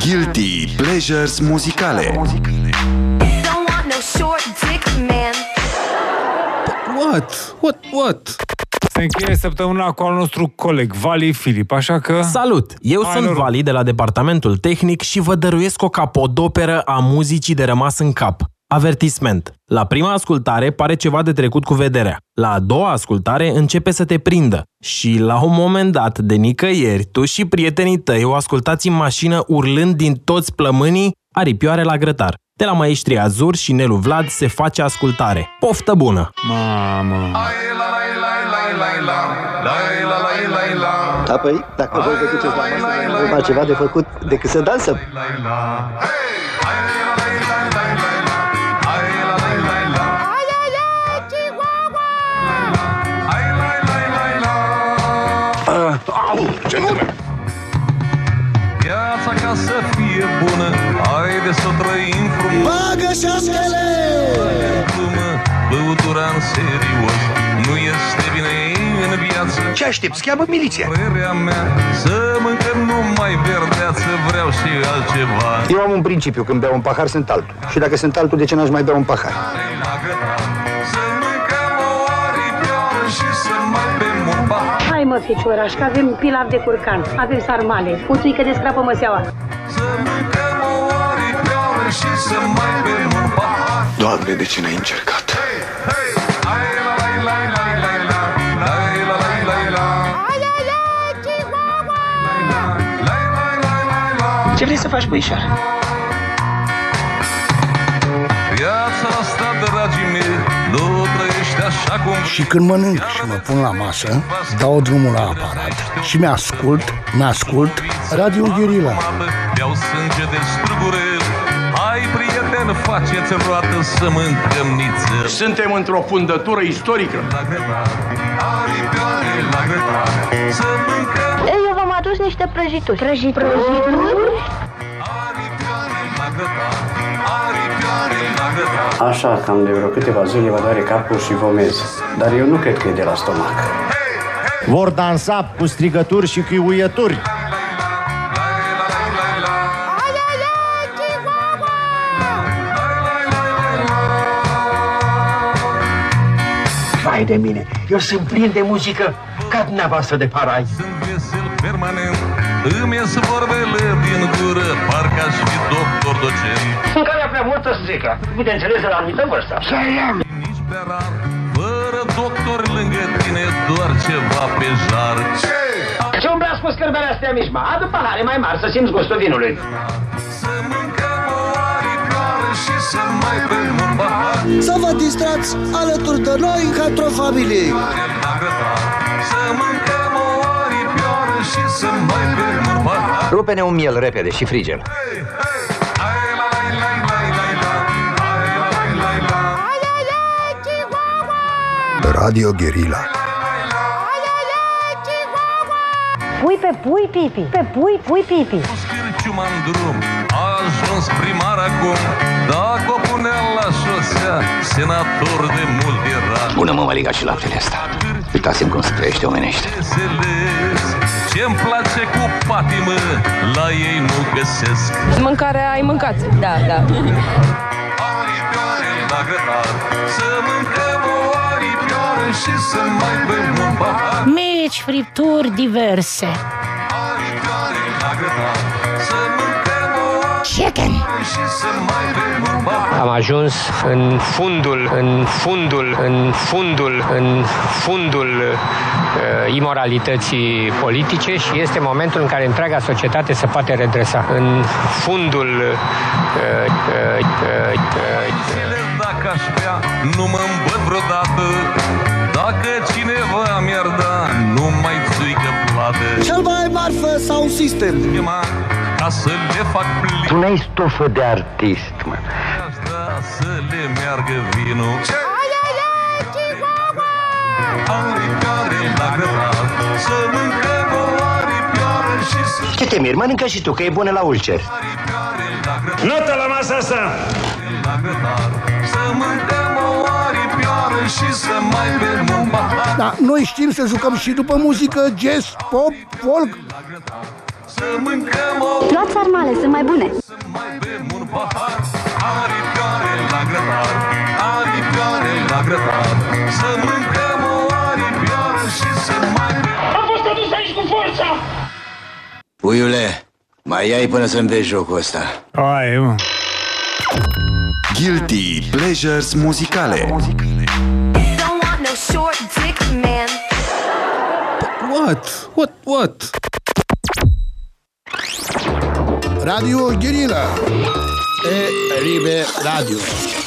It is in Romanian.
Guilty Pleasures muzicale Don't want no short dick man. What? What? What? Se încheie săptămâna cu al nostru coleg, Vali Filip, așa că... Salut! Eu Hai, sunt noroc. Vali de la departamentul tehnic și vă dăruiesc o capodoperă a muzicii de rămas în cap. Avertisment. La prima ascultare pare ceva de trecut cu vederea. La a doua ascultare începe să te prindă. Și la un moment dat, de nicăieri, tu și prietenii tăi o ascultați în mașină urlând din toți plămânii aripioare la grătar. De la maestrii Azur și Nelu Vlad se face ascultare. Poftă bună! Mamă... Da, păi, dacă voi vă duceți la masă, nu avem altceva de făcut decât să dansăm. Viața ca să fie bună Haide să o trăim frumos Bagă șaptele! Glumă, băutura în serios Nu este bine în viață Ce aștepți? Cheamă miliția. Părerea mea Să mâncăm numai verdeață Vreau și altceva Eu am un principiu, când beau un pahar sunt altul. Și dacă sunt altul, de ce n-aș mai bea un pahar? Mă, ficioraș, că avem pilav de curcan, avem sarmale, puțuică de scrapă măseaua. Să mâncăm o aripioară Și să mai bem un pahar Doamne, de ce n-ai încercat? Hai la la la la la la Lai la la la la Lai la la la la Ce vrei să faci, băișoară? Viața asta, dragii Și când mănânc și mă pun la masă, dau drumul la aparat și mi-ascult, mi-ascult Radio Guerilla. Beau sânge de strugurel Hai, prieten, faceți roată să mâncăm nițel Suntem într-o fundătură istorică. La grătar, aripioare la grătar Să mâncăm Eu v-am adus niște prăjituri. Prăjituri? Prăjituri? Așa, cam de vreo câteva zile vă doare capul și vomez. Dar eu nu cred că e de la stomac. Vor dansa cu strigături și chiuieturi. Vai de mine, eu sunt plin de muzică ca dumneavoastră de parai. Sunt vesel permanent Îmi ies vorbele din gură Parcă aș fi doctor docent În care prea multă să zică. Bineînțeles, de la anumită vârstă. Nici pe rar Fără doctor lângă tine Doar ceva pe jar Ce umblați cu scârbele astea mici, mă? Adu pahare mai mari să simți gustul vinului. Să mâncăm o aripioară Și să mai bem un pahar Să vă distrați alături de noi ca într-o familie. La grătar Să mâncăm o aripioară Și să mai bem un pahar Rupe-ne un miel repede și frigel. Hai Radio Guerilla. Pui pe pui pipi, pe pui pui pipi. Cu scârciuma în drum A ajuns primar acum Dacă o punea la șosea Senator de mult era Bună, mă, măliga și laptele ăsta. Uitați-mi cum se trăiește omenește. Înțeles Ce-mi place cu patimă La ei nu găsesc Mâncarea ai mâncat. Da, da. Aripioare la grătar Să mâncăm o aripioară Și să mai bem un pahar Mici fripturi diverse. Aripioare la grătar Să mâncăm o Chicken. aripioară Și să mai bem un pahar Am ajuns în fundul, în fundul, în fundul, în fundul uh, imoralității politice și este momentul în care întreaga societate se poate redresa. În fundul uh, uh, uh, uh, zile dacă aș bea Nu mă îmbăt vreodată Dacă cineva mi-ar da Nu mai țuică plată Cel mai marfă sau sistem. Chema Ca să le fac plin Tu n-ai stofă de artist, mă. Aș da să le meargă vinul Aripioare la grătar Să mâncăm o aripioară Și să Ce te miri? Mănâncă și tu, că e bună la ulcer. aripioare la grătar Notă la masa asta! La grătar Să mâncăm o aripioară Și să mai bem un pahar Da, noi știm să jucăm și după muzică, jazz, pop, folk. Să Să mâncăm o Luați sarmale, sunt mai bune. Să mai bem un pahar Aripioare la grătar Aripioare la grătar Să mâncăm o aripioară și să mai bem Am fost adus aici cu forța! Puiule, mai ai până să-mi vezi jocul ăsta. Hai, mă. Guilty Pleasures muzicale Don't want no short dick man. What? What? What? Radio Guerilla. E Ribe Radio.